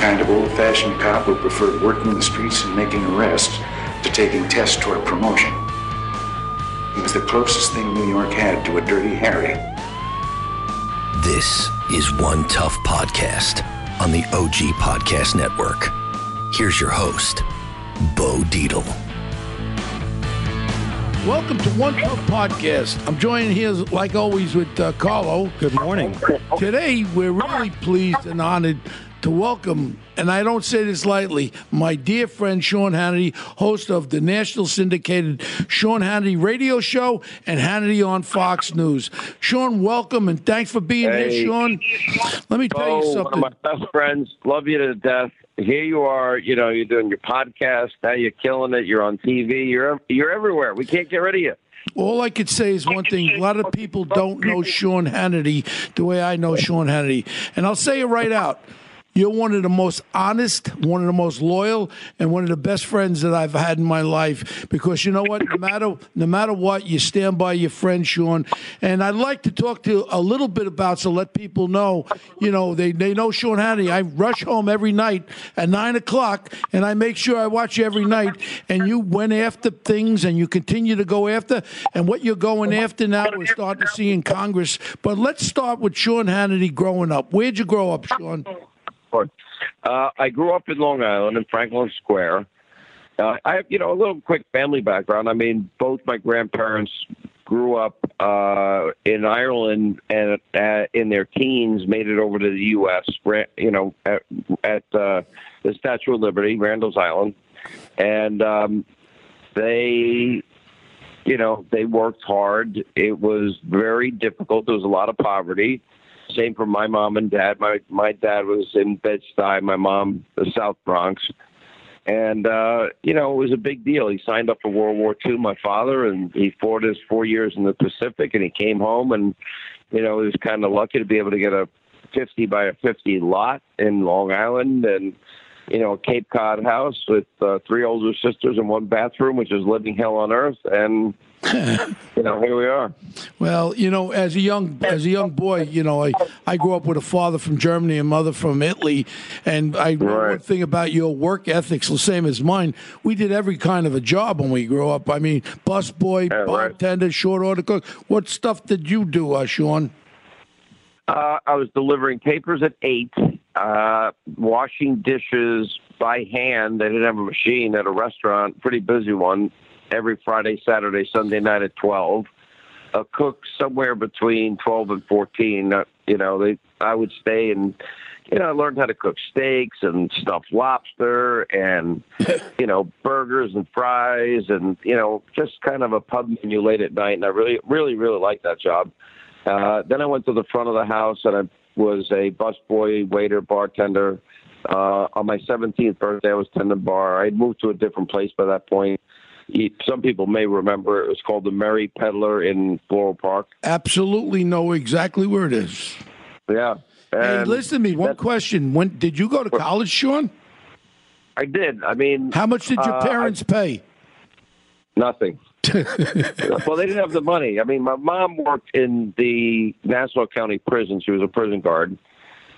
kind of old fashioned cop who preferred working the streets and making arrests to taking tests toward promotion. He was the closest thing New York had to a Dirty Harry. This is One Tough Podcast on the OG Podcast Network. Here's your host, Bo Dietl. Welcome to One Tough Podcast. I'm joined here, like always, with uh, Carlo. Good morning. Today, we're really pleased and honored to welcome, and I don't say this lightly, my dear friend Sean Hannity, host of the national syndicated Sean Hannity radio show and Hannity on Fox News. Sean, welcome and thanks for being Hey. here, Sean. Let me tell you something. one of my best friends. Love you to death. Here you are. You know, you're doing your podcast. Now you're killing it. You're on TV. You're you're everywhere. We can't get rid of you. All I could say is one thing. A lot of people don't know Sean Hannity the way I know Sean Hannity. And I'll say it right out. You're one of the most honest, one of the most loyal, and one of the best friends that I've had in my life. Because you know what? No matter no matter what, you stand by your friend Sean. And I'd like to talk to you a little bit about so let people know. You know, they they know Sean Hannity. I rush home every night at nine o'clock, and I make sure I watch you every night. And you went after things, and you continue to go after. And what you're going after now, we're starting to see in Congress. But let's start with Sean Hannity growing up. Where'd you grow up, Sean? Uh, I grew up in Long Island in Franklin Square. Uh, I have, you know, a little quick family background. I mean, both my grandparents grew up uh, in Ireland and uh, in their teens made it over to the U.S. You know, at, at uh, the Statue of Liberty, Randall's Island, and um, they, you know, they worked hard. It was very difficult. There was a lot of poverty. Same for my mom and dad. My my dad was in Bed Stuy, my mom the South Bronx, and uh, you know it was a big deal. He signed up for World War II, my father, and he fought his four years in the Pacific, and he came home, and you know he was kind of lucky to be able to get a 50 by a 50 lot in Long Island, and you know a Cape Cod house with uh, three older sisters and one bathroom, which is living hell on earth, and you know here we are. Well, you know, as a young as a young boy, you know, I, I grew up with a father from Germany and mother from Italy, and I know Right. one thing about your work ethics, the same as mine. We did every kind of a job when we grew up. I mean, bus boy, right. bartender, short order cook. What stuff did you do, uh, Sean? Uh, I was delivering papers at eight, uh, washing dishes by hand. They didn't have a machine at a restaurant, pretty busy one, every Friday, Saturday, Sunday night at twelve. A cook somewhere between twelve and fourteen. Uh, you know, they I would stay and you know I learned how to cook steaks and stuffed lobster and you know burgers and fries and you know just kind of a pub menu late at night. And I really, really, really liked that job. Uh, then I went to the front of the house and I was a busboy, waiter, bartender. Uh, on my 17th birthday, I was tending bar. I'd moved to a different place by that point. Some people may remember it was called the Merry Peddler in Floral Park. Absolutely know exactly where it is. Yeah. Hey, And listen to me. One question: When did you go to college, Sean? I did. I mean, How much did your Uh, I- parents pay? Nothing. Well, they didn't have the money. I mean, my mom worked in the Nassau County Prison. She was a prison guard.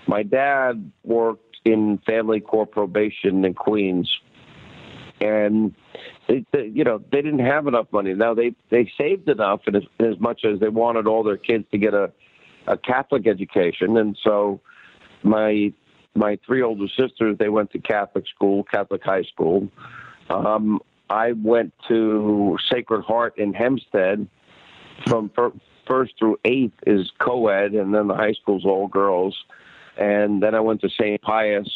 My dad worked in family court probation in Queens, and they, they, you know they didn't have enough money. Now they they saved enough, in as, as much as they wanted all their kids to get a a Catholic education, and so my my three older sisters they went to Catholic school, Catholic high school. Um, I went to Sacred Heart in Hempstead. From fir- first through eighth is co-ed, and then the high school's all girls. And then I went to St. Pius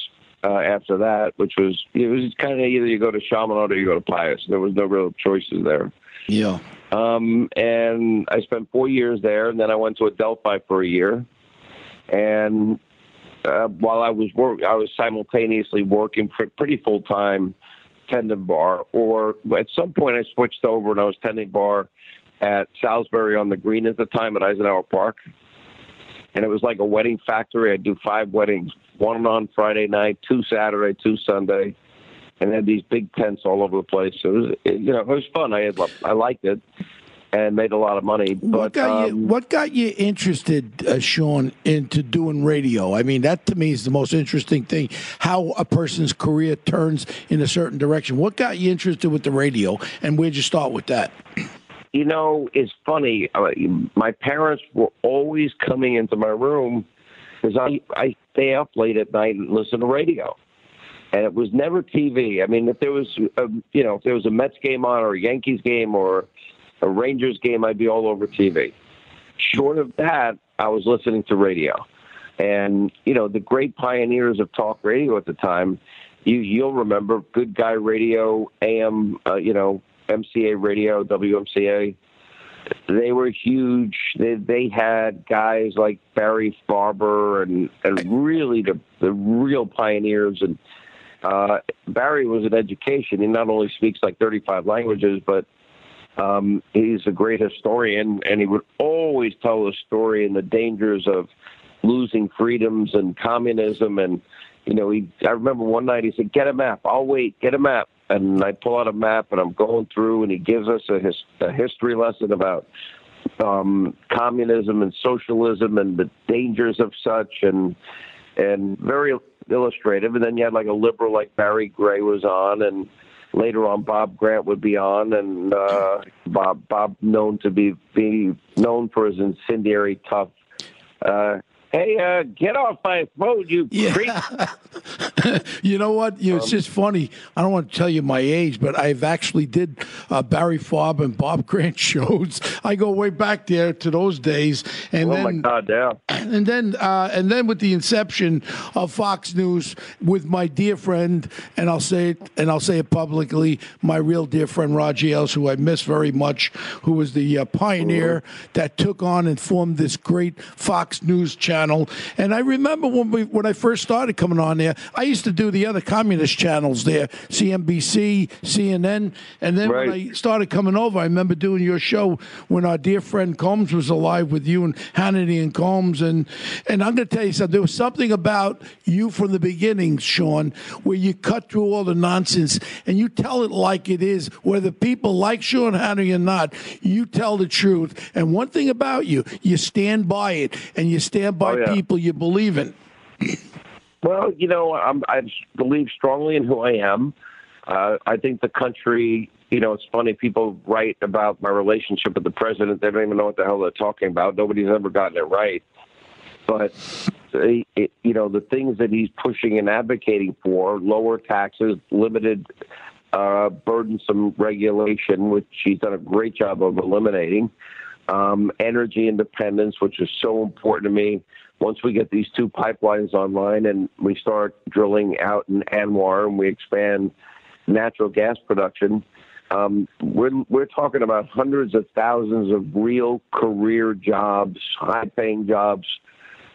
uh, after that, which was it was kind of either you go to Chaminade or you go to Pius. There was no real choices there. Yeah. Um, and I spent four years there, and then I went to Adelphi for a year. And uh, while I was work, I was simultaneously working pr- pretty full time tending bar, or at some point I switched over and I was tending bar at Salisbury on the Green at the time at Eisenhower Park. And it was like a wedding factory. I'd do five weddings, one on Friday night, two Saturday, two Sunday, and had these big tents all over the place. So it was, it, you know, it was fun. I had, I liked it. And made a lot of money. But what got um, you? What got you interested, uh, Sean, into doing radio? I mean, that to me is the most interesting thing. How a person's career turns in a certain direction. What got you interested with the radio, and where'd you start with that? You know, it's funny. Uh, my parents were always coming into my room because I I stay up late at night and listen to radio, and it was never TV. I mean, if there was a, you know if there was a Mets game on or a Yankees game or a Rangers game, I'd be all over TV. Short of that, I was listening to radio, and you know the great pioneers of talk radio at the time. You you'll remember Good Guy Radio, AM, uh, you know MCA Radio, WMCA. They were huge. They they had guys like Barry Farber and and really the the real pioneers. And uh, Barry was an education. He not only speaks like 35 languages, but um, he's a great historian, and he would always tell the story and the dangers of losing freedoms and communism. And you know, he. I remember one night he said, "Get a map. I'll wait. Get a map." And I pull out a map, and I'm going through, and he gives us a, his, a history lesson about um, communism and socialism and the dangers of such, and and very illustrative. And then you had like a liberal like Barry Gray was on, and later on Bob Grant would be on, and uh, Bob Bob known to be be known for his incendiary tough. Uh, hey, uh, get off my phone, you creep! you know what? You know, it's just funny. I don't want to tell you my age, but I've actually did uh, Barry Farb and Bob Grant shows. I go way back there to those days, and oh then my God, yeah. and then uh, and then with the inception of Fox News with my dear friend, and I'll say it and I'll say it publicly, my real dear friend Roger Ailes, who I miss very much, who was the uh, pioneer that took on and formed this great Fox News channel. And I remember when we when I first started coming on there, I used to do the other communist channels there, CNBC, CNN, and then when I started coming over, I remember doing your show when our dear friend Colmes was alive with you and Hannity and Colmes, and and I'm going to tell you something. There was something about you from the beginning, Sean, where you cut through all the nonsense and you tell it like it is, whether people like Sean Hannity or not. You tell the truth, and one thing about you, you stand by it, and you stand by Oh, yeah. people you believe in. Well, you know, I'm, I believe strongly in who I am. Uh, I think the country, you know, it's funny. People write about my relationship with the president. They don't even know what the hell they're talking about. Nobody's ever gotten it right. But, uh, it, you know, the things that he's pushing and advocating for lower taxes, limited, uh, burdensome regulation, which he's done a great job of eliminating, um, energy independence, which is so important to me. Once we get these two pipelines online and we start drilling out in ANWR and we expand natural gas production, um, we're we're talking about hundreds of thousands of real career jobs, high-paying jobs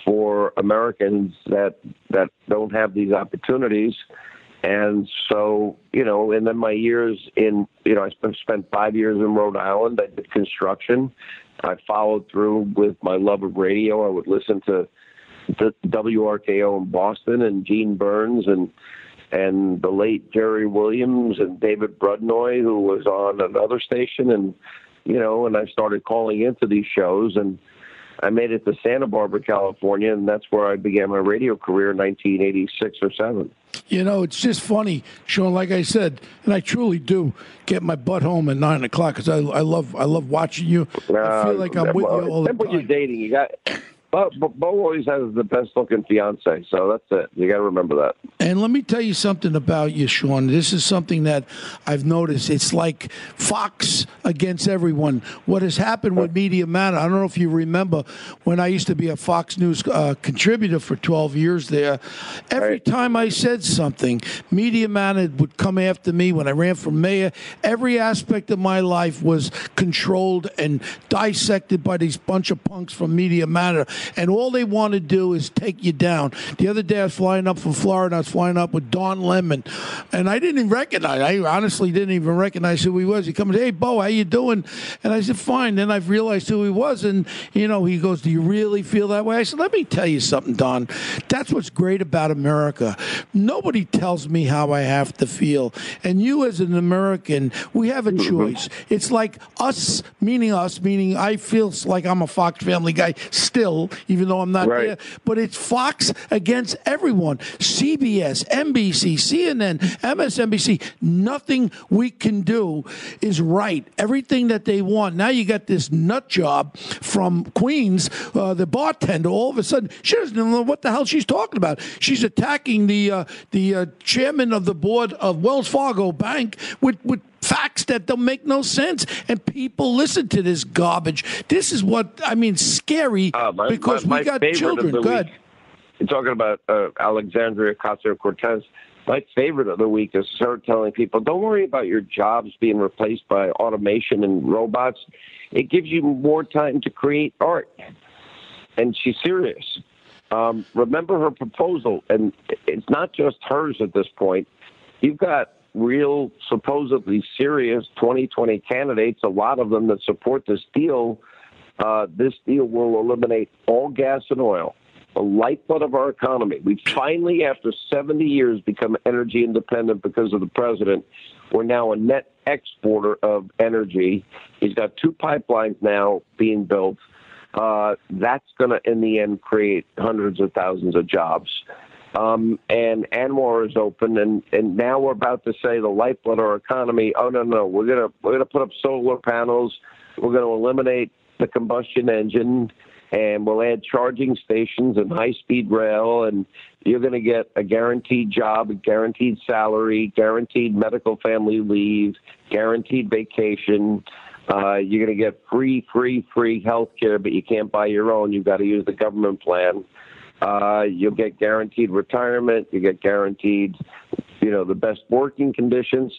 for Americans that that don't have these opportunities. And so, you know, and then my years in, you know, I spent, five years in Rhode Island. I did construction. I followed through with my love of radio. I would listen to the WRKO in Boston and Gene Burns and and the late Jerry Williams and David Brudnoy, who was on another station, and you know, and I started calling into these shows, and I made it to Santa Barbara, California, and that's where I began my radio career in 1986 or seven. You know, it's just funny, Sean. Like I said, and I truly do get my butt home at nine o'clock because I, I love I love watching you. I feel like I'm with well, you all the except when you're dating, you got. But, but Bo always has the best looking fiance, so that's it. You got to remember that. And let me tell you something about you, Sean. This is something that I've noticed. It's like Fox against everyone. What has happened with Media Matter, I don't know if you remember when I used to be a Fox News uh, contributor for 12 years there. Every Right. time I said something, Media Matter would come after me when I ran for mayor. Every aspect of my life was controlled and dissected by these bunch of punks from Media Matter. And all they want to do is take you down. The other day I was flying up from Florida. I was flying up with Don Lemon, and I didn't even recognize. I honestly didn't even recognize who he was. He comes, "Hey, Bo, how you doing?" And I said, "Fine." Then I've realized who he was, and you know, he goes, "Do you really feel that way?" I said, "Let me tell you something, Don. That's what's great about America. Nobody tells me how I have to feel, and you as an American, we have a mm-hmm. choice. It's like us, meaning us, meaning I feel like I'm a Fox Family guy still, even though I'm not Right. there. But it's Fox against everyone. CBS, NBC, CNN, MSNBC. Nothing we can do is right. Everything that they want. Now you got this nut job from Queens, uh, the bartender. All of a sudden, she doesn't know what the hell she's talking about. She's attacking the uh, the uh, chairman of the board of Wells Fargo Bank with with facts that don't make no sense and people listen to this garbage this is what i mean scary Uh, my- because my- we my got children good You're talking about uh, Alexandria Ocasio Cortez. My favorite of the week is her telling people, "Don't worry about your jobs being replaced by automation and robots. It gives you more time to create art." And she's serious. Um, remember her proposal, and it's not just hers at this point. You've got real, supposedly serious 2020 candidates, a lot of them that support this deal. Uh, this deal will eliminate all gas and oil, the lifeblood of our economy. We finally, after 70 years, become energy independent because of the president. We're now a net exporter of energy. He's got two pipelines now being built. Uh, that's going to, in the end, create hundreds of thousands of jobs. Um, and ANWR is open, and, and now we're about to say the lifeblood of our economy. Oh no, no, we're gonna we're gonna put up solar panels. We're to eliminate the combustion engine, and we'll add charging stations and high speed rail, and you're to get a guaranteed job, a guaranteed salary, guaranteed medical family leave, guaranteed vacation. Uh, you're going to get free, free, free health care, but you can't buy your own. You've got to use the government plan. Uh, you'll get guaranteed retirement. You get guaranteed, you know, the best working conditions.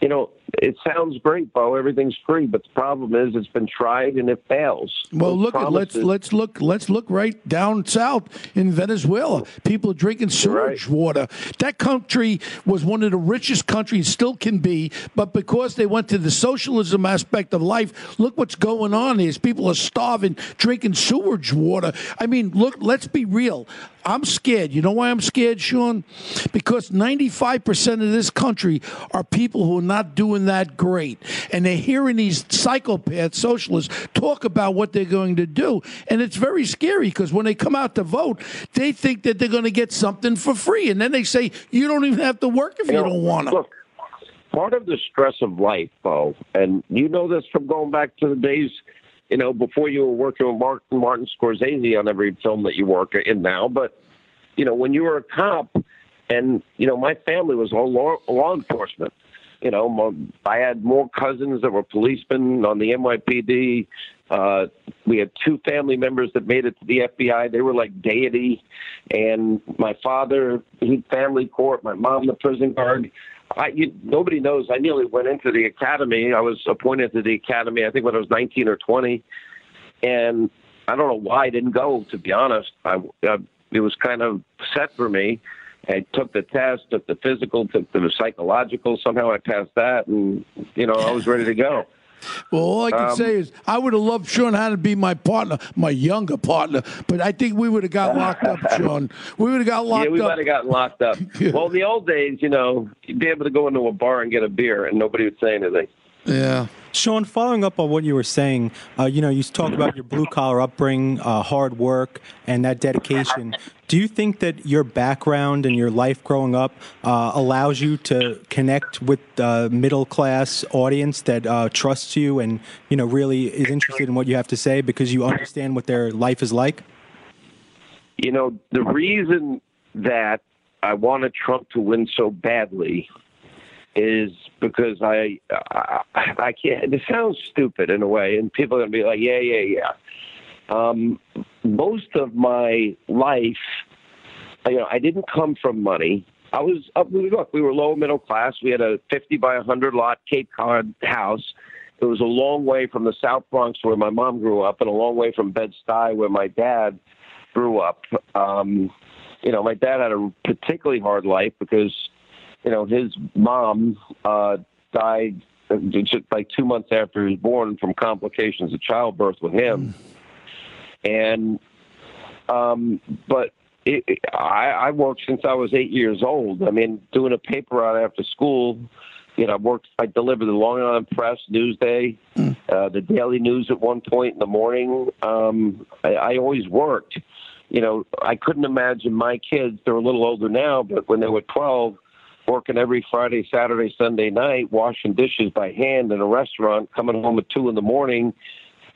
You know, it sounds great, Bo. Everything's free, but the problem is it's been tried and it fails. Well, Those look at let's let's look let's look right down south in Venezuela. People drinking sewage water. That country was one of the richest countries, still can be, but because they went to the socialism aspect of life, look what's going on. Is people are starving, drinking sewage water. I mean, look. Let's be real. I'm scared. You know why I'm scared, Sean? Because 95% of this country are people who are not doing that great. And they're hearing these psychopaths, socialists talk about what they're going to do. And it's very scary because when they come out to vote, they think that they're going to get something for free. And then they say, you don't even have to work if you, know, don't want to. Look, part of the stress of life, Bo, and you know this from going back to the days, you know, before you were working with Martin, Martin Scorsese on every film that you work in now. But, you know, when you were a cop, and, you know, my family was all law, law enforcement. You know, I had more cousins that were policemen on the NYPD. Uh, we had two family members that made it to the FBI. They were like deity. And my father, he family court. My mom, the prison guard. I, you, nobody knows. I nearly went into the academy. I was appointed to the academy. I think when I was 19 or 20, and I don't know why I didn't go. To be honest, I, uh, it was kind of set for me. I took the test, took the physical, took the psychological. Somehow I passed that, and you know I was ready to go. Well, all I can Um, say is I would have loved Sean Hannah to be my partner, my younger partner, but I think we would have got locked up, Sean. We would have got locked up. yeah, we up. might have gotten locked up. Well, in the old days, you know, you'd be able to go into a bar and get a beer, and nobody would say anything. Yeah. Sean, following up on what you were saying, uh, you know, you talk about your blue collar upbringing, uh, hard work, and that dedication. Do you think that your background and your life growing up uh, allows you to connect with the middle class audience that uh, trusts you and you know really is interested in what you have to say because you understand what their life is like? You know, the reason that I wanted Trump to win so badly is because I, I, I can't. It sounds stupid in a way, and people are to be like, "Yeah, yeah, yeah." Um, most of my life, you know, I didn't come from money. I was up. Look, we were low middle class. We had a fifty by hundred lot Cape Cod house. it was a long way from the South Bronx where my mom grew up, and a long way from Bed Stuy where my dad grew up. Um, you know, my dad had a particularly hard life because, you know, his mom uh, died just like two months after he was born from complications of childbirth with him. And, um, but it, it, I, I worked since I was eight years old. I mean, doing a paper route after school. You know, I worked. I delivered the Long Island Press, Newsday, uh, the Daily News at one point in the morning. Um, I, I always worked. You know, I couldn't imagine my kids. They're a little older now, but when they were twelve, working every Friday, Saturday, Sunday night, washing dishes by hand in a restaurant, coming home at two in the morning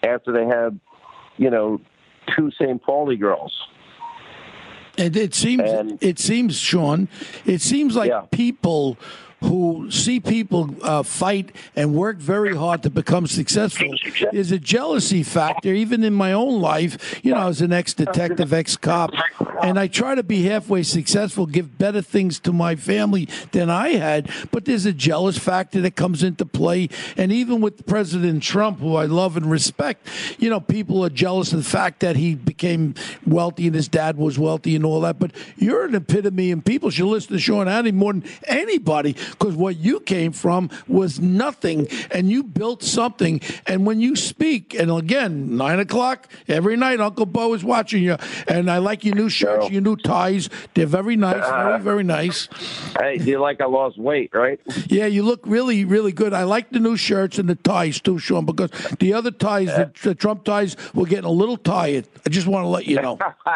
after they had, you know, two St. Pauli girls. And it seems, And- it seems, Sean, it seems like Yeah. people who see people uh, fight and work very hard to become successful. There's a jealousy factor, even in my own life. You know, as an ex-detective, ex-cop, and I try to be halfway successful, give better things to my family than I had. But there's a jealous factor that comes into play, and even with President Trump, who I love and respect, you know, people are jealous of the fact that he became wealthy and his dad was wealthy and all that. But you're an epitome, and people should listen to Sean Hannity more than anybody because what you came from was nothing, and you built something. And when you speak, and again, nine o'clock every night, Uncle Bo is watching you, and I like your new shirts, your new ties. They're very nice, uh-huh. very very nice. Hey, do you like I lost weight, right? Yeah, you look really, really good. I like the new shirts and the ties too, Sean, because the other ties, the, the Trump ties, were getting a little tired. I just want to let you know.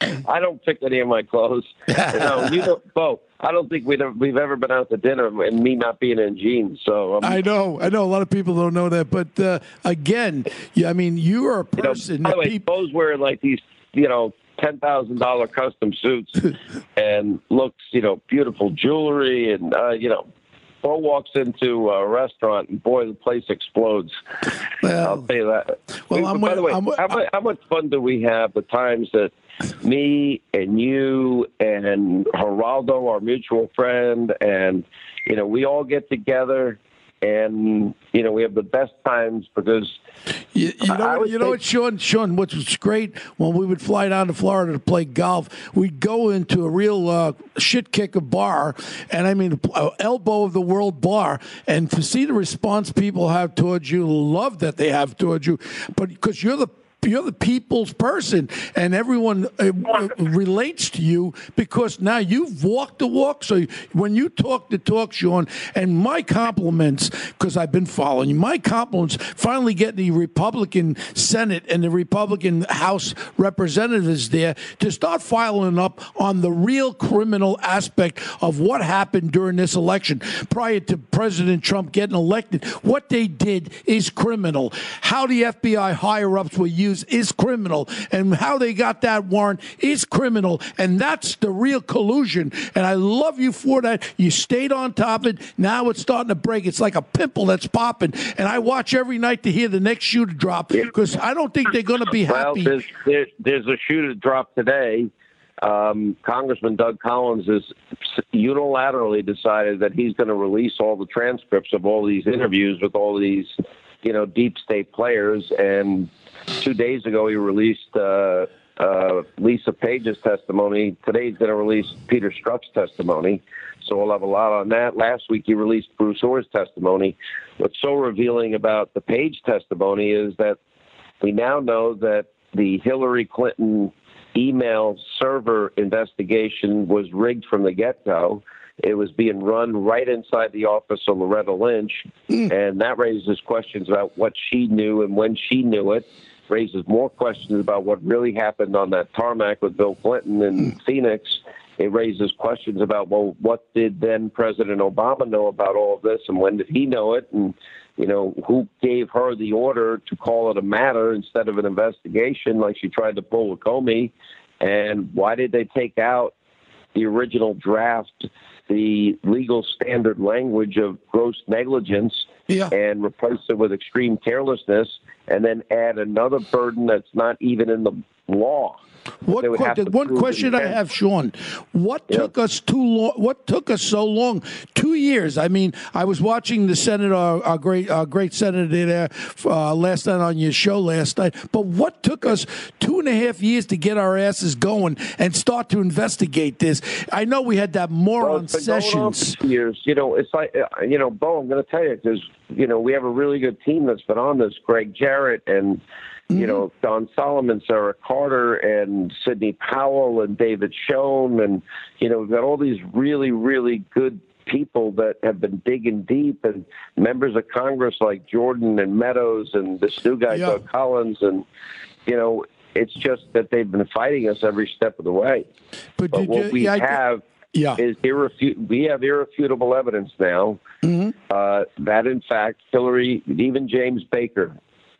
I don't pick any of my clothes. no, you don't, Bo. I don't think we've ever, we've ever been out to dinner and me not being in jeans. So um, I know, I know. A lot of people don't know that, but uh, again, yeah, I mean, you are a you know, person by the way, people. Bo's wearing like these, you know, ten thousand dollar custom suits and looks, you know, beautiful jewelry and uh, you know. Bo walks into a restaurant and boy, the place explodes. Well, I'll tell you that. well, I'm by with- the way, I'm how, much, how much fun do we have the times that me and you and Geraldo, our mutual friend, and you know, we all get together and you know, we have the best times because You, you know, I what, would you know what, Sean? Sean, what was great when we would fly down to Florida to play golf, we'd go into a real uh, shit kicker bar, and I mean, uh, elbow of the world bar, and to see the response people have towards you, love that they have towards you, but because you're the you're the people's person, and everyone uh, uh, relates to you because now you've walked the walk. So when you talk the talk, Sean, and my compliments, because I've been following you, my compliments finally get the Republican Senate and the Republican House representatives there to start filing up on the real criminal aspect of what happened during this election prior to President Trump getting elected. What they did is criminal. How the FBI higher ups were used is criminal. And how they got that warrant is criminal. And that's the real collusion. And I love you for that. You stayed on top of it. Now it's starting to break. It's like a pimple that's popping. And I watch every night to hear the next shoe to drop because I don't think they're going to be Well, happy. there's there's a shoe to drop today. Um, Congressman Doug Collins has unilaterally decided that he's going to release all the transcripts of all these interviews with all these, you know, deep state players. And two days ago, he released uh, uh, Lisa Page's testimony. Today, he's going to release Peter Strzok's testimony. So we'll have a lot on that. Last week, he released Bruce Ohr's testimony. What's so revealing about the Page testimony is that we now know that the Hillary Clinton email server investigation was rigged from the get go. It was being run right inside the office of Loretta Lynch, hmm. and that raises questions about what she knew and when she knew it. Raises more questions about what really happened on that tarmac with Bill Clinton in hmm. Phoenix. It raises questions about well, what did then President Obama know about all of this, and when did he know it, and you know who gave her the order to call it a matter instead of an investigation, like she tried to pull with Comey, and why did they take out the original draft, the legal standard language of gross negligence, Yeah. and replace it with extreme carelessness, and then add another burden that's not even in the law. What they would have the to one question I have, Sean? What Yep. took us too long? What took us so long? Two years. I mean, I was watching the senator, our, our great, our great senator there uh, last night on your show last night. But what took us two and a half years to get our asses going and start to investigate this? I know we had that Well, moron it's been going on sessions. years. You know, it's like uh, you know, Bo. I'm going to tell you because you know we have a really good team that's been on this. Gregg Jarrett and you know Mm-hmm. John Solomon, Sara Carter, and Sidney Powell, and David Schoen, and you know we've got all these really, really good people that have been digging deep, and members of Congress like Jordan and Meadows, and this new guy Yeah. Doug Collins, and you know. It's just that they've been fighting us every step of the way. But But what you- we yeah, have yeah. is irrefu- we have irrefutable evidence now Mm-hmm. uh, that in fact Hillary, even James Baker,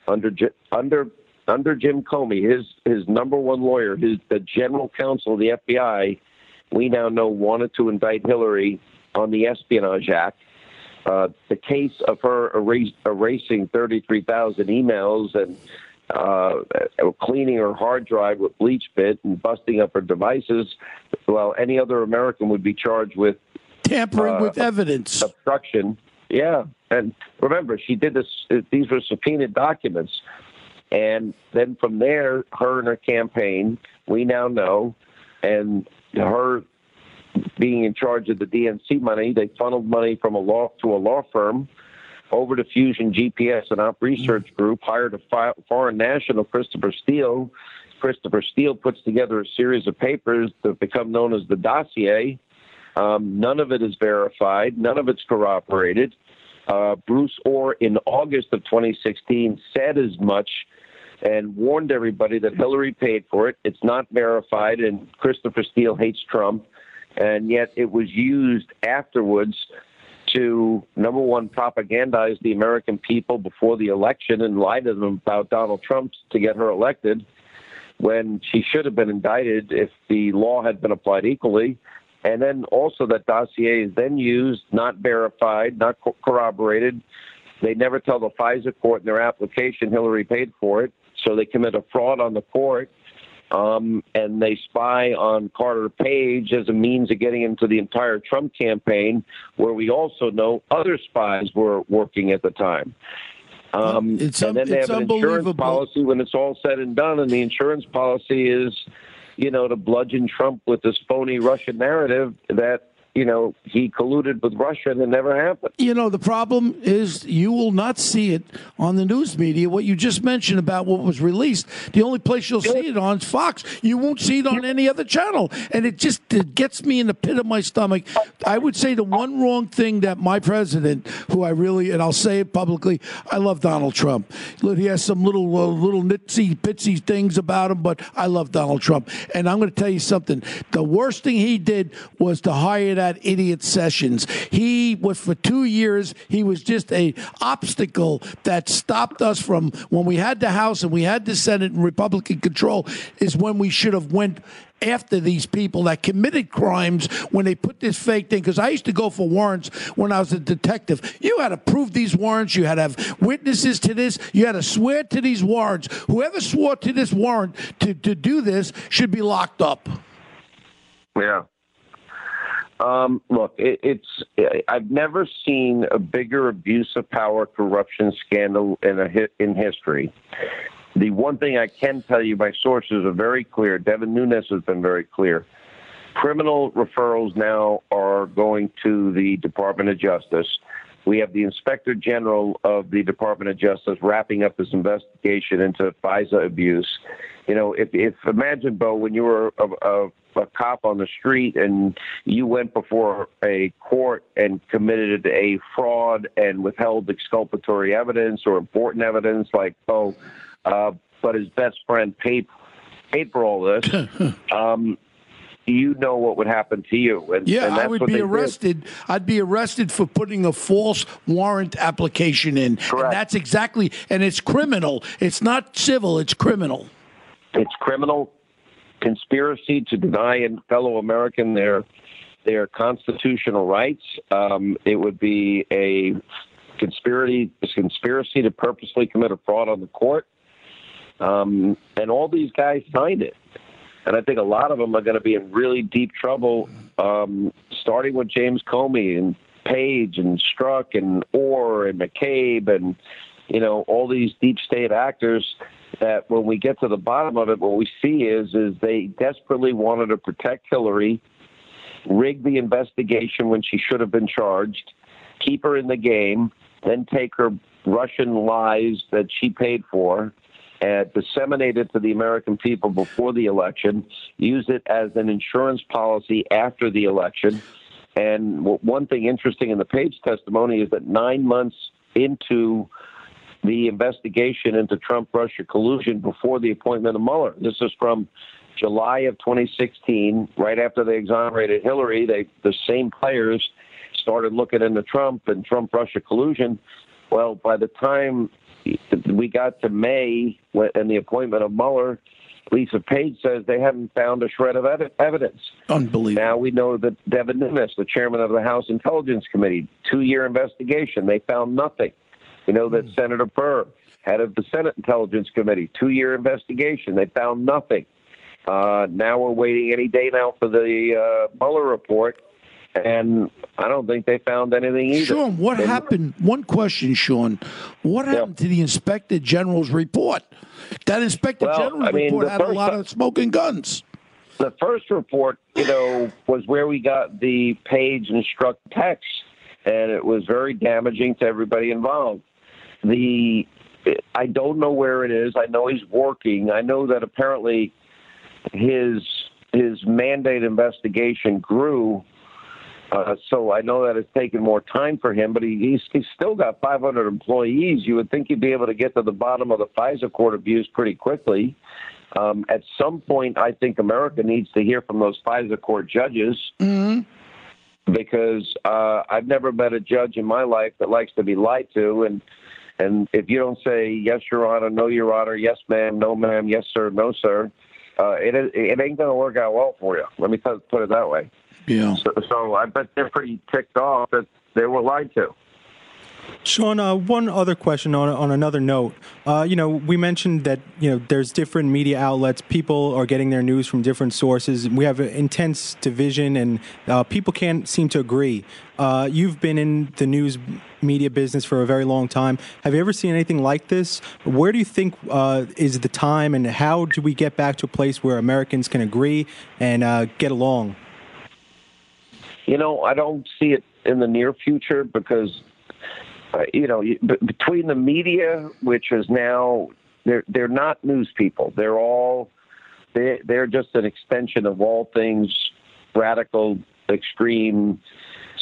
under under under Jim Comey, his his number one lawyer, his the general counsel of the FBI, we now know wanted to indict Hillary on the Espionage Act. Uh, the case of her erase, erasing 33,000 emails and uh, cleaning her hard drive with bleach bit and busting up her devices, well, any other American would be charged with Tampering uh, with evidence. obstruction. Yeah, and remember, she did this. These were subpoenaed documents, and then from there, her and her campaign, we now know, and her being in charge of the DNC money, they funneled money from a law to a law firm over to Fusion GPS, an op research group, hired a fi- foreign national, Christopher Steele. Christopher Steele puts together a series of papers that become known as the dossier. Um, none of it is verified. None of it's corroborated. Uh, Bruce Ohr, in August of 2016, said as much and warned everybody that Hillary paid for it. It's not verified, and Christopher Steele hates Trump. And yet it was used afterwards to, number one, propagandize the American people before the election and lie to them about Donald Trump to get her elected when she should have been indicted if the law had been applied equally. And then also that dossier is then used, not verified, not co- corroborated. They never tell the FISA court in their application Hillary paid for it, so they commit a fraud on the court. Um, and they spy on Carter Page as a means of getting into the entire Trump campaign, where we also know other spies were working at the time. Um, It's and then they have an insurance policy when it's all said and done, and the insurance policy is, you know, to bludgeon Trump with this phony Russian narrative that you know he colluded with Russia and it never happened. you know, the problem is you will not see it on the news media. What you just mentioned about what was released, the only place you'll see it on is Fox. You won't see it on any other channel, and it just it gets me in the pit of my stomach. I would say the one wrong thing that my president, who I really and I'll say it publicly, I love Donald Trump. He has some little uh, little nitsy bitsy things about him, but I love Donald Trump. And I'm going to tell you something. The worst thing he did was to hire idiot Sessions. He was for two years. He was just a obstacle that stopped us from when we had the House and we had the Senate and Republican control. Is when we should have went after these people that committed crimes when they put this fake thing. Because I used to go for warrants when I was a detective. You had to prove these warrants. You had to have witnesses to this. You had to swear to these warrants. Whoever swore to this warrant to, to do this should be locked up. Yeah. Um, look, it, it's I've never seen a bigger abuse of power, corruption scandal in a in history. The one thing I can tell you, my sources are very clear. Devin Nunes has been very clear. Criminal referrals now are going to the Department of Justice. We have the Inspector General of the Department of Justice wrapping up this investigation into FISA abuse. You know, if, if imagine, Bo, when you were a, a, a cop on the street and you went before a court and committed a fraud and withheld exculpatory evidence or important evidence, like, oh, uh, but his best friend paid paid for all this. um, you know what would happen to you. And, Yeah, and I would be they did. arrested. I'd be arrested for putting a false warrant application in. Correct. And that's exactly, and it's criminal. It's not civil, it's criminal. It's criminal conspiracy to deny a fellow American their their constitutional rights. Um, it would be a conspiracy a conspiracy to purposely commit a fraud on the court. Um, and all these guys signed it. And I think a lot of them are going to be in really deep trouble, um, starting with James Comey and Page and Strzok and Ohr and McCabe and you know all these deep state actors. That when we get to the bottom of it, what we see is is they desperately wanted to protect Hillary, rig the investigation when she should have been charged, keep her in the game, then take her Russian lies that she paid for, and disseminate it to the American people before the election, use it as an insurance policy after the election. And one thing interesting in the Page testimony is that nine months into the investigation into Trump Russia collusion before the appointment of Mueller, this is from July of 2016, right after they exonerated Hillary, they the same players started looking into Trump and Trump Russia collusion. Well, by the time we got to May and the appointment of Mueller, Lisa Page says they haven't found a shred of evidence. Unbelievable. Now we know that Devin Nunes, the chairman of the House Intelligence Committee, two-year investigation, they found nothing. We know that mm. Senator Burr, head of the Senate Intelligence Committee, two-year investigation, they found nothing. Uh, now we're waiting any day now for the uh, Mueller report and I don't think they found anything either. Sean, what they, happened? One question, Sean. What happened yeah. to the Inspector General's report? That Inspector well, General's I mean, report had a lot of smoking guns. The first report, you know, was where we got the Page and Strzok text, and it was very damaging to everybody involved. The I don't know where it is. I know he's working. I know that apparently his his mandate investigation grew uh, so I know that it's taken more time for him, but he, he's, he's still got 500 employees. You would think he'd be able to get to the bottom of the FISA court abuse pretty quickly. Um, at some point, I think America needs to hear from those FISA court judges. Mm-hmm. Because uh, I've never met a judge in my life that likes to be lied to, and and if you don't say yes, Your Honor, no, Your Honor, yes, ma'am, no, ma'am, yes, sir, no, sir, uh, it it ain't going to work out well for you. Let me put it that way. Yeah. So, so I bet they're pretty ticked off that they were lied to. Sean, uh, one other question on on another note. Uh, you know, we mentioned that you know there's different media outlets. People are getting their news from different sources. We have an intense division, and uh, people can't seem to agree. Uh, you've been in the news media business for a very long time. Have you ever seen anything like this? Where do you think uh, is the time, and how do we get back to a place where Americans can agree and uh, get along? You know, I don't see it in the near future because, uh, you know, between the media, which is now they're they're not news people. They're all they they're just an extension of all things radical, extreme,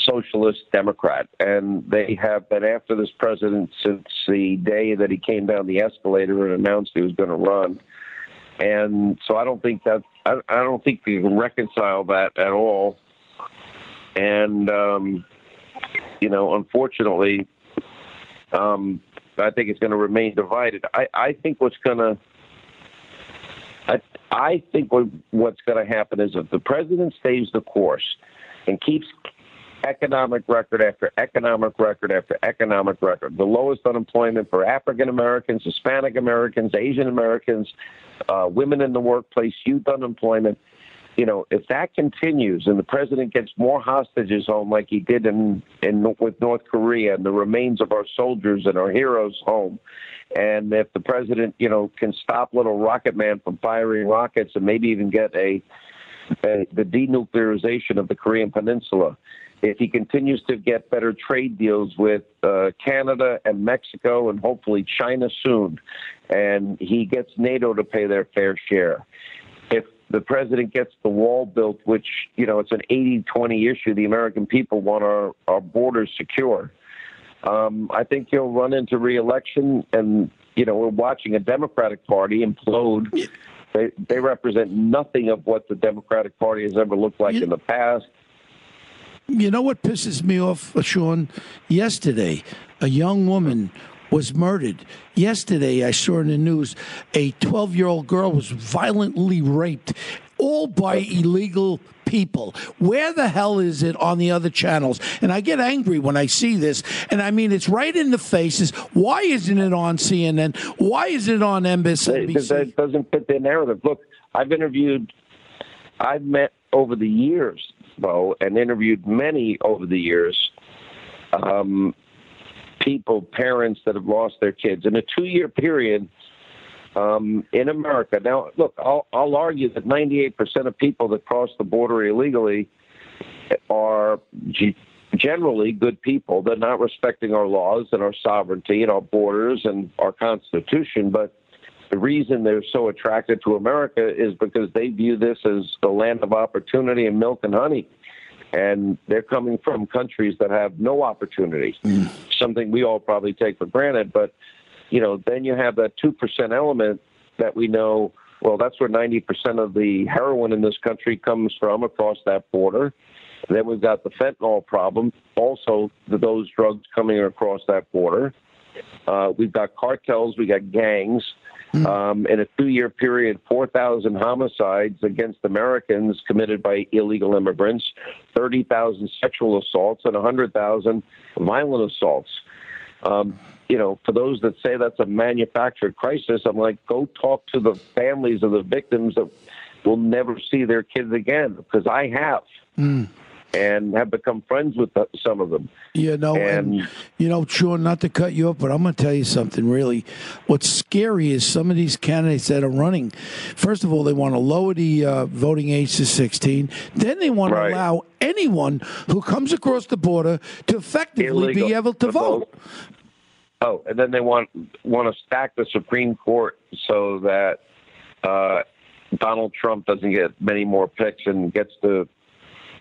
socialist Democrat, and they have been after this president since the day that he came down the escalator and announced he was going to run. And so I don't think that I, I don't think we can reconcile that at all and um, you know, unfortunately, um, I think it's going to remain divided. I, I think what's going to I, I think what, what's going to happen is if the president stays the course and keeps economic record after economic record after economic record, the lowest unemployment for African Americans, Hispanic Americans, Asian Americans, uh, women in the workplace, youth unemployment, you know, if that continues and the president gets more hostages home like he did in, in with North Korea and the remains of our soldiers and our heroes home, and if the president, you know, can stop little Rocket Man from firing rockets and maybe even get a, a the denuclearization of the Korean Peninsula, if he continues to get better trade deals with uh, Canada and Mexico and hopefully China soon, and he gets NATO to pay their fair share, the president gets the wall built, which, you know, it's an 80 20 issue. The American people want our, our borders secure. Um, I think he'll run into reelection, and, you know, we're watching a Democratic Party implode. They, they represent nothing of what the Democratic Party has ever looked like you, in the past. You know what pisses me off, Sean? Yesterday, a young woman was murdered. Yesterday, I saw in the news a 12 year old girl was violently raped, all by illegal people. Where the hell is it on the other channels? And I get angry when I see this. And I mean, it's right in the faces. Why isn't it on CNN? Why is it on MSNBC? Because that doesn't fit the narrative. Look, I've interviewed I've met over the years, Bo, and interviewed many over the years. Um, people, parents that have lost their kids in a two-year period um, in America. Now, look, I'll, I'll argue that 98% of people that cross the border illegally are g- generally good people. They're not respecting our laws and our sovereignty and our borders and our Constitution, but the reason they're so attracted to America is because they view this as the land of opportunity and milk and honey. And they're coming from countries that have no opportunity, mm. something we all probably take for granted. But, you know, then you have that 2% element that we know, well, that's where 90% of the heroin in this country comes from across that border. And then we've got the fentanyl problem, also those drugs coming across that border. Uh, we've got cartels, we got gangs. Mm. Um, in a two year period, 4,000 homicides against Americans committed by illegal immigrants, 30,000 sexual assaults, and 100,000 violent assaults. Um, you know, for those that say that's a manufactured crisis, I'm like, go talk to the families of the victims that will never see their kids again, because I have. Mm and have become friends with some of them. You know, and, and you know, Sean, not to cut you off, but I'm going to tell you something. Really, what's scary is some of these candidates that are running. First of all, they want to lower the uh, voting age to 16. Then they want right. to allow anyone who comes across the border to effectively Illegal be able to, to vote. vote. Oh, and then they want want to stack the Supreme Court so that uh, Donald Trump doesn't get many more picks and gets to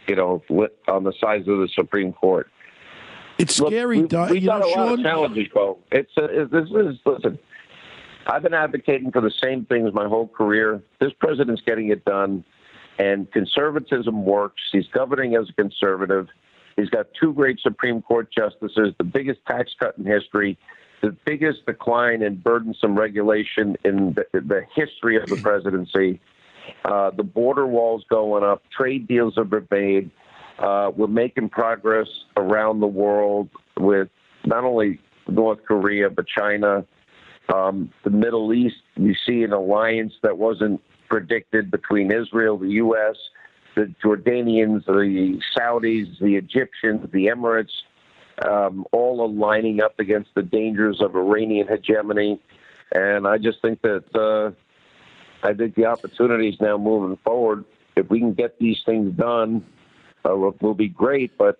you know, on the size of the Supreme Court. It's Look, scary. We've, we've got know, a Sean? lot of challenges, Bo. It's a, it, this is listen. I've been advocating for the same things my whole career. This president's getting it done, and conservatism works. He's governing as a conservative. He's got two great Supreme Court justices, the biggest tax cut in history, the biggest decline in burdensome regulation in the, the history of the presidency. Uh, the border walls going up, trade deals have been made. Uh, we're making progress around the world with not only North Korea but China, um, the Middle East. You see an alliance that wasn't predicted between Israel, the U.S., the Jordanians, the Saudis, the Egyptians, the Emirates, um, all aligning up against the dangers of Iranian hegemony. And I just think that uh, I think the opportunities now moving forward, if we can get these things done, uh, will, be great. But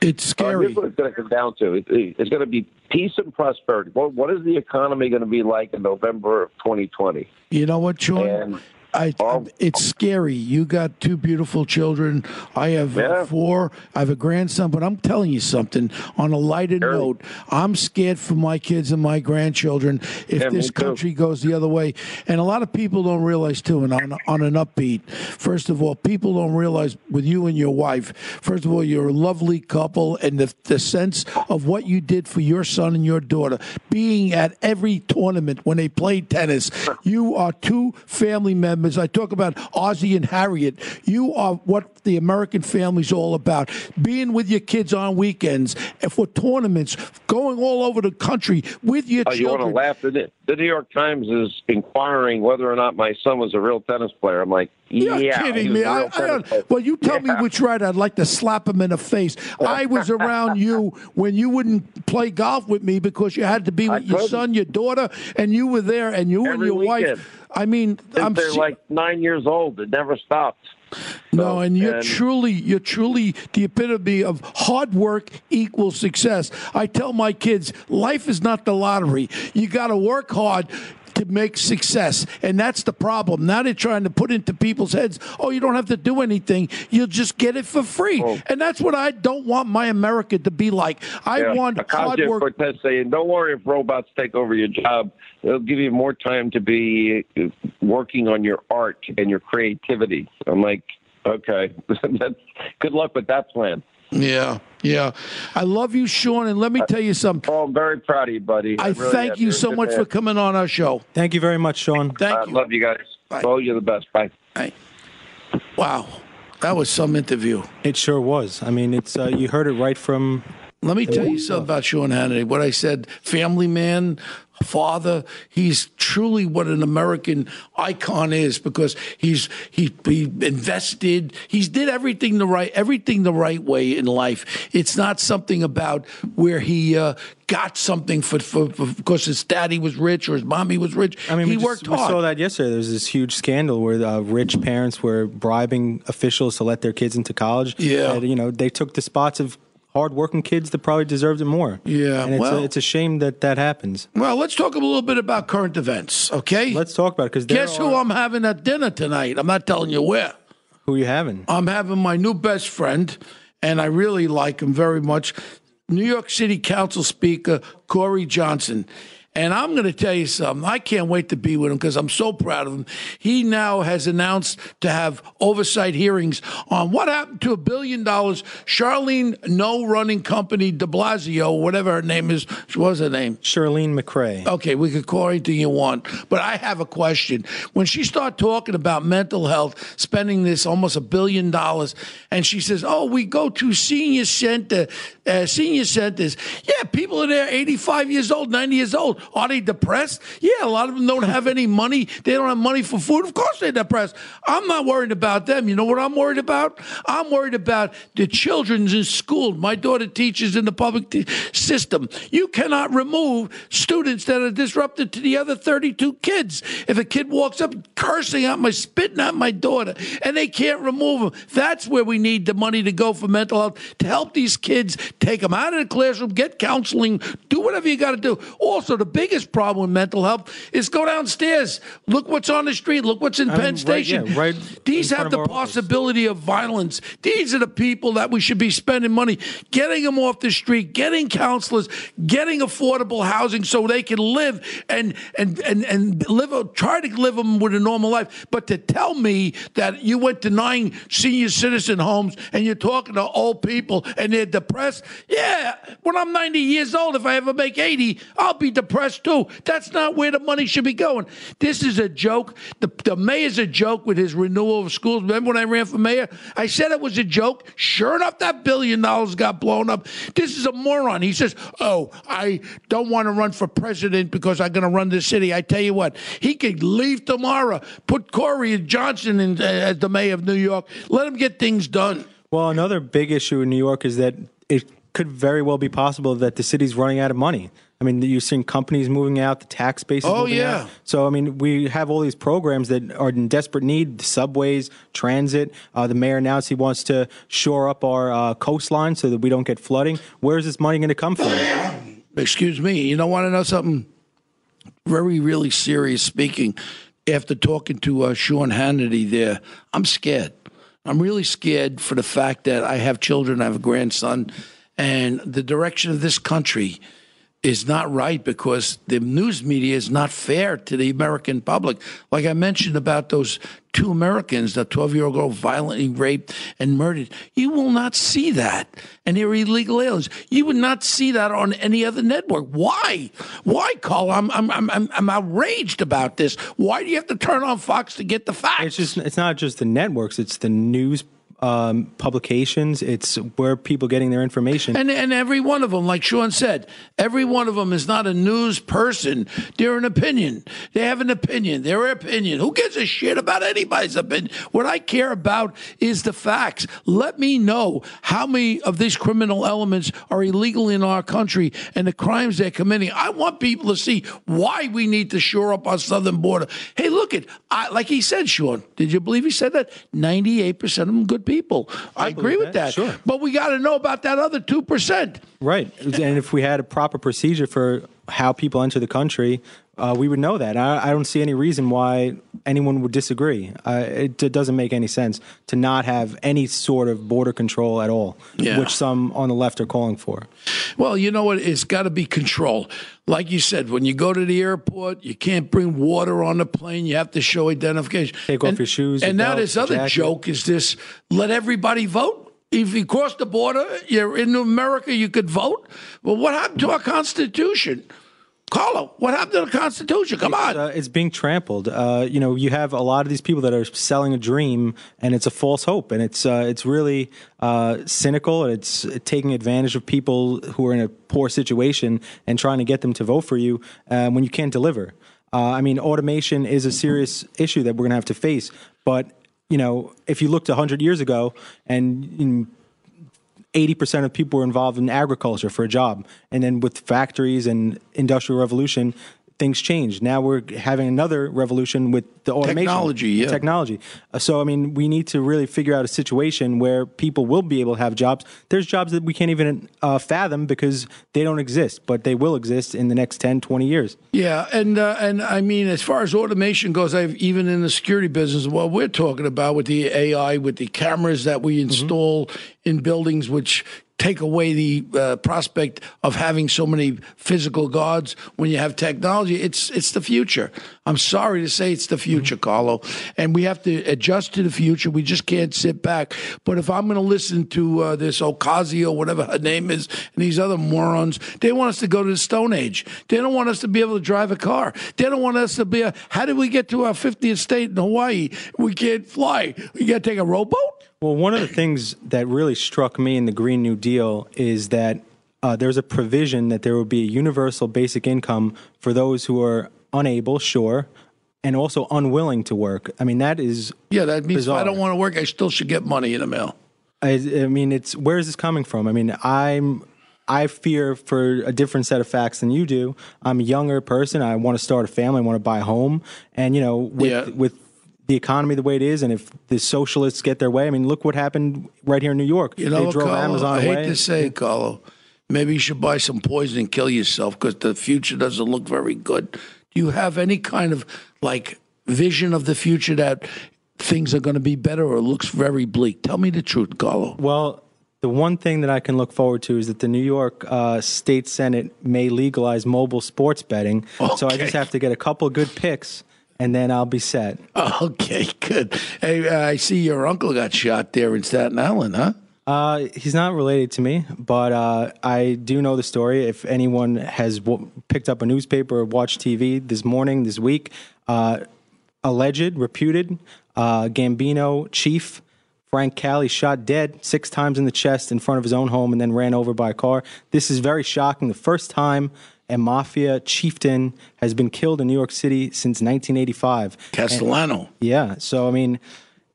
it's scary. Uh, here's what it's going to come down to: it, it's going to be peace and prosperity. What, what is the economy going to be like in November of 2020? You know what, Sean? And I, um, it's scary. You got two beautiful children. I have yeah. four. I have a grandson. But I'm telling you something. On a lighter sure. note, I'm scared for my kids and my grandchildren if yeah, this country goes the other way. And a lot of people don't realize too. And on on an upbeat, first of all, people don't realize with you and your wife. First of all, you're a lovely couple, and the the sense of what you did for your son and your daughter, being at every tournament when they played tennis. You are two family members members. I talk about Ozzie and Harriet. You are what the American family's all about. Being with your kids on weekends and for tournaments, going all over the country with your oh, children. You want to laugh at it? The New York Times is inquiring whether or not my son was a real tennis player. I'm like, You're yeah, kidding me. I, I well, you tell yeah. me which right. I'd like to slap him in the face. I was around you when you wouldn't play golf with me because you had to be with I your couldn't. son, your daughter, and you were there, and you Every and your weekend. wife. I mean, Since I'm they're like nine years old. It never stopped. No, and you're and, truly, you're truly the epitome of hard work equals success. I tell my kids, life is not the lottery. You got to work hard to make success. And that's the problem. Now they're trying to put into people's heads, oh, you don't have to do anything. You'll just get it for free. Oh. And that's what I don't want my America to be like. I yeah, want hard work. Cortez saying, don't worry if robots take over your job. They'll give you more time to be working on your art and your creativity. I'm like, okay, good luck with that plan. Yeah, yeah. I love you, Sean, and let me tell you something. Oh, I'm very proud of you, buddy. I, I really thank you so much man. for coming on our show. Thank you very much, Sean. Thank I you. love you guys. Bye. Oh, you're the best. Bye. Bye. Wow, that was some interview. It sure was. I mean, it's uh, you heard it right from Let me tell you something about Sean Hannity. What I said, family man, father. He's truly what an American icon is because he's he, he invested. He's did everything the right everything the right way in life. It's not something about where he uh, got something for, for, for because his daddy was rich or his mommy was rich. I mean, he we, worked just, we saw that yesterday. There was this huge scandal where uh, rich parents were bribing officials to let their kids into college. Yeah. And, you know, they took the spots of hardworking kids that probably deserved it more. Yeah, and it's, well- a, it's a shame that that happens. Well, let's talk a little bit about current events, okay? Let's talk about it because Guess who I'm having at dinner tonight? I'm not telling you where. who you having? I'm having my new best friend, and I really like him very much. New York City Council Speaker Corey Johnson. And I'm going to tell you something. I can't wait to be with him because I'm so proud of him. He now has announced to have oversight hearings on what happened to a billion dollars. Charlene No Running Company de Blasio, whatever her name is, what was her name? Charlene McCray. Okay, we could call anything you want, but I have a question. When she started talking about mental health, spending this almost a billion dollars, and she says, "Oh, we go to senior center, uh, senior centers. Yeah, people are there, 85 years old, 90 years old. Are they depressed? Yeah, a lot of them don't have any money. They don't have money for food. Of course they're depressed. I'm not worried about them. You know what I'm worried about? I'm worried about the children's in school. My daughter teaches in the public system. You cannot remove students that are disrupted to the other 32 kids. If a kid walks up cursing at my, spitting at my daughter, and they can't remove them, that's where we need the money to go for mental health to help these kids, take them out of the classroom, get counseling, do whatever you got to do. Also, the biggest problem with mental health is go downstairs, look what's on the street, look what's in I mean, Penn right- Station. yeah, right These have the our office. possibility of violence. These are the people that we should be spending money getting them off the street, getting counselors, getting affordable housing so they can live and and and and live a, try to live them with a normal life. But to tell me that you went to nine senior citizen homes and you're talking to old people and they're depressed, yeah. When I'm 90 years old, if I ever make 80, I'll be depressed too. That's not where the money should be going. This is a joke. The, the mayor's a joke with his renewal of schools. Remember when I ran for mayor? I said it was a joke. Sure enough, that billion dollars got blown up. This is a moron. He says, Oh, I don't want to run for president because I'm going to run the city. I tell you what, he could leave tomorrow, put Corey Johnson in, uh, as the mayor of New York, let him get things done. Well, another big issue in New York is that it could very well be possible that the city's running out of money. I mean, you're seeing companies moving out, the tax base is Oh, moving yeah. out. So, I mean, we have all these programs that are in desperate need the subways, transit. Uh, the mayor announced he wants to shore up our uh, coastline so that we don't get flooding. Where's this money going to come from? Excuse me. You don't want to know something very, really serious speaking? After talking to uh, Sean Hannity there, I'm scared. I'm really scared for the fact that I have children, I have a grandson, and the direction of this country is not right because the news media is not fair to the American public. Like I mentioned about those two Americans, the 12 year old girl violently raped and murdered. You will not see that. And they're illegal aliens. You would not see that on any other network. Why? Why, Carl? I'm, I'm, I'm, I'm- outraged about this. Why do you have to turn on Fox to get the facts? It's just it's not just the networks; it's the news um, publications. It's where people getting their information. And and every one of them, like Sean said, every one of them is not a news person. They're an opinion. They have an opinion. Their opinion. Who gives a shit about anybody's opinion? What I care about is the facts. Let me know how many of these criminal elements are illegal in our country and the crimes they're committing. I want people to see why we need to shore up our southern border. Hey, look at like he said, Sean. Did you believe he said that? Ninety-eight percent of them good people. I, agree with that, that. sure. But we got to know about that other 2%. Right. And if we had a proper procedure for how people enter the country, uh, we would know that. I, I don't see any reason why anyone would disagree. Uh, it, it doesn't make any sense to not have any sort of border control at all, Yeah. which some on the left are calling for. Well, you know what? It's got to be control. Like you said, when you go to the airport, you can't bring water on the plane. You have to show identification. Take off your shoes, And your now belt, this other jacket. joke is this: let everybody vote. If you cross the border, you're in America, you could vote. Well, what happened to our Constitution? Carlo, what happened to the Constitution? Come on. Uh, it's being trampled. Uh, you know, you have a lot of these people that are selling a dream, and it's a false hope, and it's uh, it's really uh, cynical. And it's taking advantage of people who are in a poor situation and trying to get them to vote for you uh, when you can't deliver. Uh, I mean, automation is a serious issue that we're going to have to face. But you know, if you looked hundred years ago and 80% of people were involved in agriculture for a job. And then with factories and industrial revolution, things change. Now we're having another revolution with the automation technology. Yeah. Technology. So I mean, we need to really figure out a situation where people will be able to have jobs. There's jobs that we can't even uh, fathom because they don't exist, but they will exist in the next 10, 20 years. Yeah, and uh, and I mean, as far as automation goes, I've even in the security business, what we're talking about with the AI, with the cameras that we install mm-hmm. in buildings, which take away the uh, prospect of having so many physical guards when you have technology. It's it's the future. I'm sorry to say it's the future, mm-hmm. Carlo, and we have to adjust to the future. We just can't sit back. But if I'm going to listen to uh, this Ocasio, whatever her name is, and these other morons, they want us to go to the Stone Age. They don't want us to be able to drive a car. They don't want us to be. A, how did we get to our 50th state in Hawaii? We can't fly. We got to take a rowboat. Well, one of the things that really struck me in the Green New Deal is that uh, there's a provision that there will be a universal basic income for those who are unable, sure, and also unwilling to work. I mean, that is yeah. That means bizarre. if I don't want to work, I still should get money in the mail. I, I mean, it's where is this coming from? I mean, I'm I fear for a different set of facts than you do. I'm a younger person. I want to start a family. I want to buy a home, and you know, with yeah. with the economy the way it is, and if the socialists get their way, I mean, look what happened right here in New York. You know, they drove Carlo, Amazon I hate away. to say it, Carlo, maybe you should buy some poison and kill yourself because the future doesn't look very good. Do you have any kind of like vision of the future that things are going to be better or looks very bleak? Tell me the truth, Carlo. Well, the one thing that I can look forward to is that the New York uh, State Senate may legalize mobile sports betting. Okay. So I just have to get a couple good picks and then I'll be set. Okay, good. Hey, I see your uncle got shot there in Staten Island, huh? Uh, he's not related to me, but uh, I do know the story. If anyone has w- picked up a newspaper or watched TV this morning, this week, uh, alleged, reputed uh, Gambino chief Frank Cali shot dead six times in the chest in front of his own home and then ran over by a car. This is very shocking. The first time a mafia chieftain has been killed in New York City since 1985. Castellano. And, yeah. So, I mean,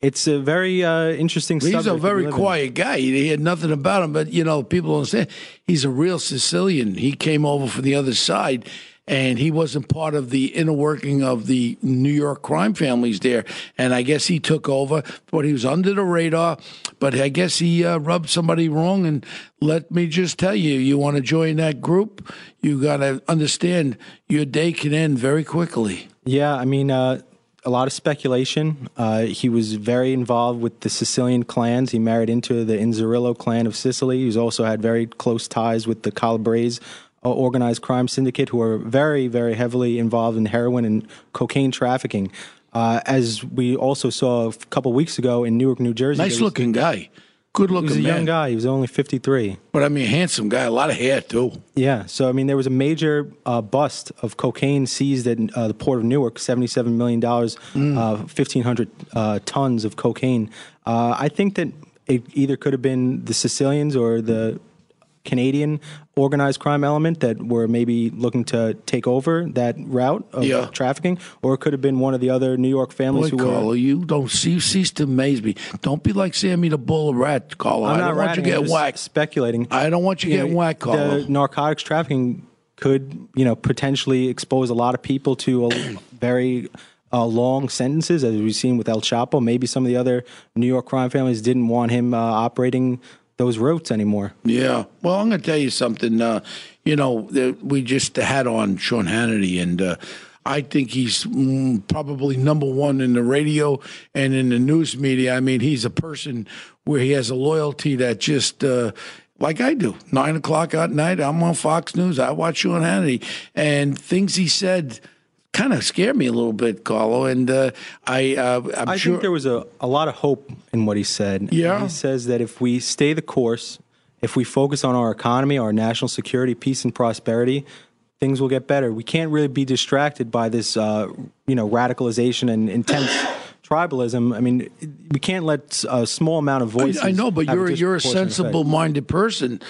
it's a very uh, interesting He's a very quiet guy. He had nothing about him, but, you know, people don't say he's a real Sicilian. He came over from the other side and he wasn't part of the inner working of the New York crime families there. And I guess he took over, but he was under the radar. But I guess he uh, rubbed somebody wrong. And let me just tell you, you want to join that group, you got to understand your day can end very quickly. Yeah, I mean. Uh a lot of speculation. Uh, he was very involved with the Sicilian clans. He married into the Inzerillo clan of Sicily. He's also had very close ties with the Calabrese organized crime syndicate who are very, very heavily involved in heroin and cocaine trafficking. Uh, as we also saw a couple weeks ago in Newark, New Jersey. Nice looking guy. Good looking He was a man. young guy. He was only 53. But I mean, handsome guy, a lot of hair too. Yeah. So, I mean, there was a major uh, bust of cocaine seized at uh, the port of Newark, $77 million, mm. uh, 1,500 uh, tons of cocaine. Uh, I think that it either could have been the Sicilians or the Canadian organized crime element that were maybe looking to take over that route of Yeah. trafficking, or it could have been one of the other New York families Boy, who Carlo, were. you don't see, cease to amaze me. Don't be like Sammy the Bull Rat, Carlo. I'm I don't want you getting whacked. speculating. I don't want you, You getting know, whacked, Carlo. The narcotics trafficking could, you know, potentially expose a lot of people to a very uh, long sentences, as we've seen with El Chapo. Maybe some of the other New York crime families didn't want him uh, operating those routes anymore. Yeah. Well, I'm going to tell you something. Uh, you know, we just had on Sean Hannity, and uh, I think he's mm, probably number one in the radio and in the news media. I mean, he's a person where he has a loyalty that just. Uh, like I do, nine o'clock at night, I'm on Fox News. I watch Sean Hannity, and things he said kind of scared me a little bit, Carlo. And uh, I, uh, I'm I sure think there was a, a lot of hope in what he said. Yeah. He says that if we stay the course, if we focus on our economy, our national security, peace, and prosperity, things will get better. We can't really be distracted by this, uh, you know, radicalization and intense tribalism. I mean, we can't let a small amount of voices. I, I know, but you're you're a sensible-minded person.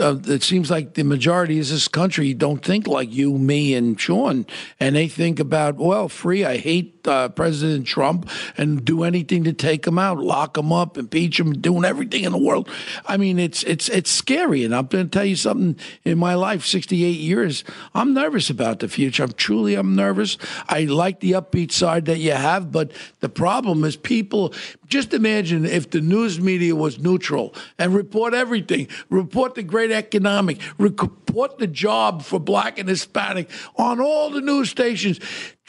Uh, it seems like the majority of this country don't think like you, me, and Sean, and they think about well, free. I hate uh, President Trump and do anything to take him out, lock him up, impeach him, doing everything in the world. I mean, it's it's it's scary, and I'm going to tell you something. In my life, 68 years, I'm nervous about the future. I'm truly, I'm nervous. I like the upbeat side that you have, but the problem is people. Just imagine if the news media was neutral and report everything, report the great economic, report the job for black and Hispanic on all the news stations.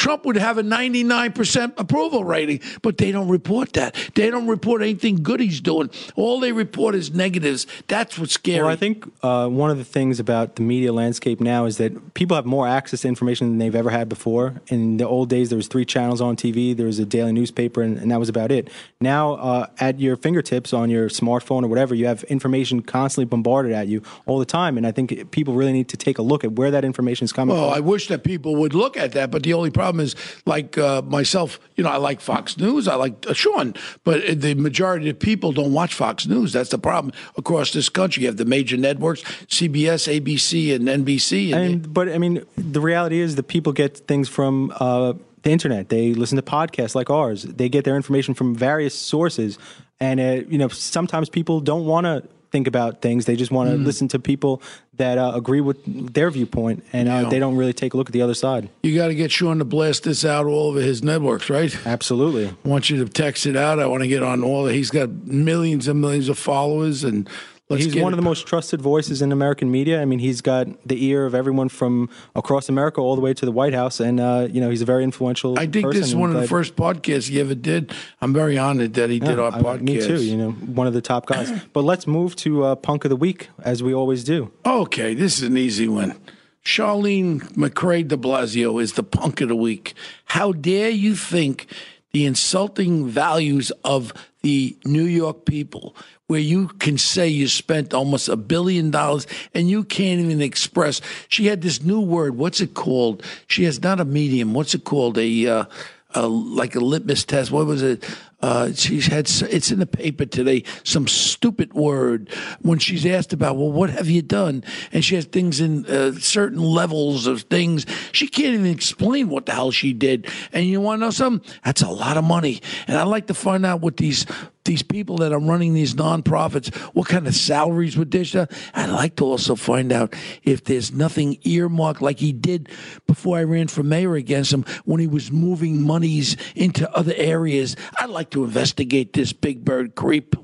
Trump would have a 99% approval rating, but they don't report that. They don't report anything good he's doing. All they report is negatives. That's what's scary. Well, I think uh, one of the things about the media landscape now is that people have more access to information than they've ever had before. In the old days, there was three channels on TV, there was a daily newspaper, and, and that was about it. Now, uh, at your fingertips on your smartphone or whatever, you have information constantly bombarded at you all the time. And I think people really need to take a look at where that information is coming Well, from. I wish that people would look at that, but the only problem is, like uh, myself, you know, I like Fox News, I like uh, Sean, but the majority of people don't watch Fox News. That's the problem across this country. You have the major networks, CBS, ABC, and NBC. And, And but I mean, the reality is that people get things from uh, the internet. They listen to podcasts like ours. They get their information from various sources, and uh, you know, sometimes people don't want to think about things. They just want to listen to people that uh, agree with their viewpoint, and uh, Yeah. they don't really take a look at the other side. you got to get Sean to blast this out all over his networks, right? Absolutely. I want you to text it out. I want to get on all. He's got millions and millions of followers, and let's he's one it. of the most trusted voices in American media. I mean, he's got the ear of everyone from across America all the way to the White House, and uh, you know, he's a very influential. I think this is one of the first podcasts he ever did. I'm very honored that he did our I- podcast. Me too. You know, one of the top guys. but let's move to uh, punk of the week, as we always do. Okay, this is an easy one. Charlene McCray de Blasio is the punk of the week. How dare you think the insulting values of the New York people, where you can say you spent almost a billion dollars and you can't even express. She had this new word. What's it called? She has not a medium. What's it called? A, uh, a like a litmus test. What was it? Uh, she's had it's in the paper today. Some stupid word when she's asked about, well, what have you done? And she has things in uh, certain levels of things. She can't even explain what the hell she did. And you want to know something? That's a lot of money. And I'd like to find out what these these people that are running these nonprofits, what kind of salaries would dish out. I'd like to also find out if there's nothing earmarked like he did before I ran for mayor against him when he was moving monies into other areas. I'd like to investigate this big bird creep.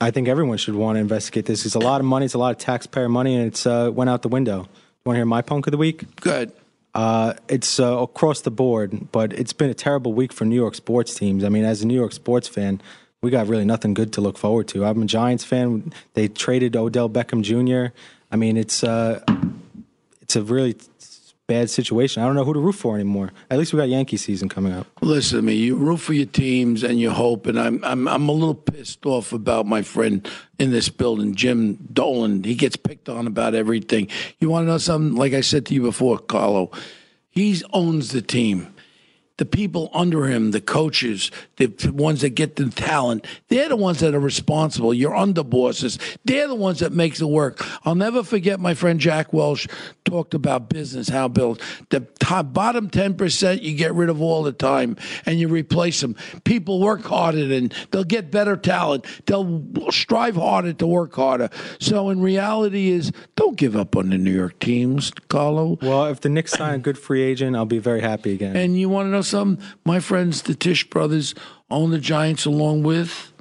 I think everyone should want to investigate this. It's a lot of money. It's a lot of taxpayer money, and it's uh, went out the window. You want to hear my punk of the week? Good. Uh, it's uh, across the board, but it's been a terrible week for New York sports teams. I mean, as a New York sports fan, we got really nothing good to look forward to. I'm a Giants fan. They traded Odell Beckham Jr. I mean, it's uh, it's a really bad situation. I don't know who to root for anymore. At least we got Yankee season coming up. Listen to me. You root for your teams and you hope, and I'm I'm I'm a little pissed off about my friend in this building, Jim Dolan. He gets picked on about everything. You want to know something? Like I said to you before, Carlo, he owns the team. The people under him, the coaches, the ones that get the talent, they're the ones that are responsible. Your underbosses, they're the ones that makes it work. I'll never forget my friend Jack Welch talked about business, how built the top, bottom 10% you get rid of all the time and you replace them. People work harder and they'll get better talent. They'll strive harder to work harder. So in reality is don't give up on the New York teams, Carlo. Well, if the Knicks sign a good free agent, I'll be very happy again. And you want to know something? My friends, the Tisch brothers, own the Giants along with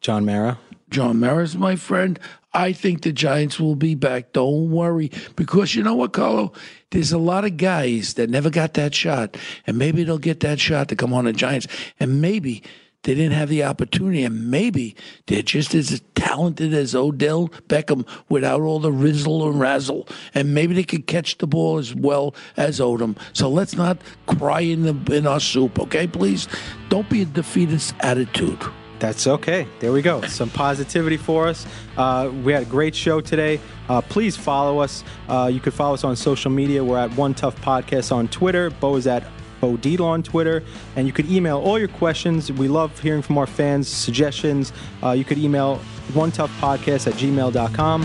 John Mara. John Mara's, my friend. I think the Giants will be back. Don't worry. Because you know what, Carlo? There's a lot of guys that never got that shot. And maybe they'll get that shot to come on the Giants. And maybe they didn't have the opportunity. And maybe they're just as talented as Odell Beckham without all the rizzle and razzle. And maybe they could catch the ball as well as Odom. So let's not cry in, the, in our soup, okay, please? Don't be a defeatist attitude. That's okay. There we go. Some positivity for us. Uh, we had a great show today. Uh, please follow us. Uh, you could follow us on social media. We're at One Tough Podcast on Twitter. Bo is at Bo Dietl on Twitter. And you could email all your questions. We love hearing from our fans, suggestions. Uh, you could email one tough podcast at gmail.com.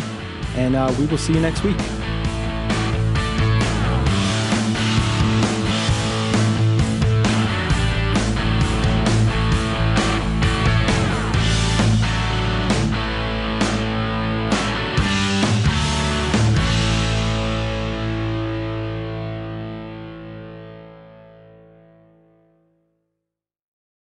And uh, we will see you next week.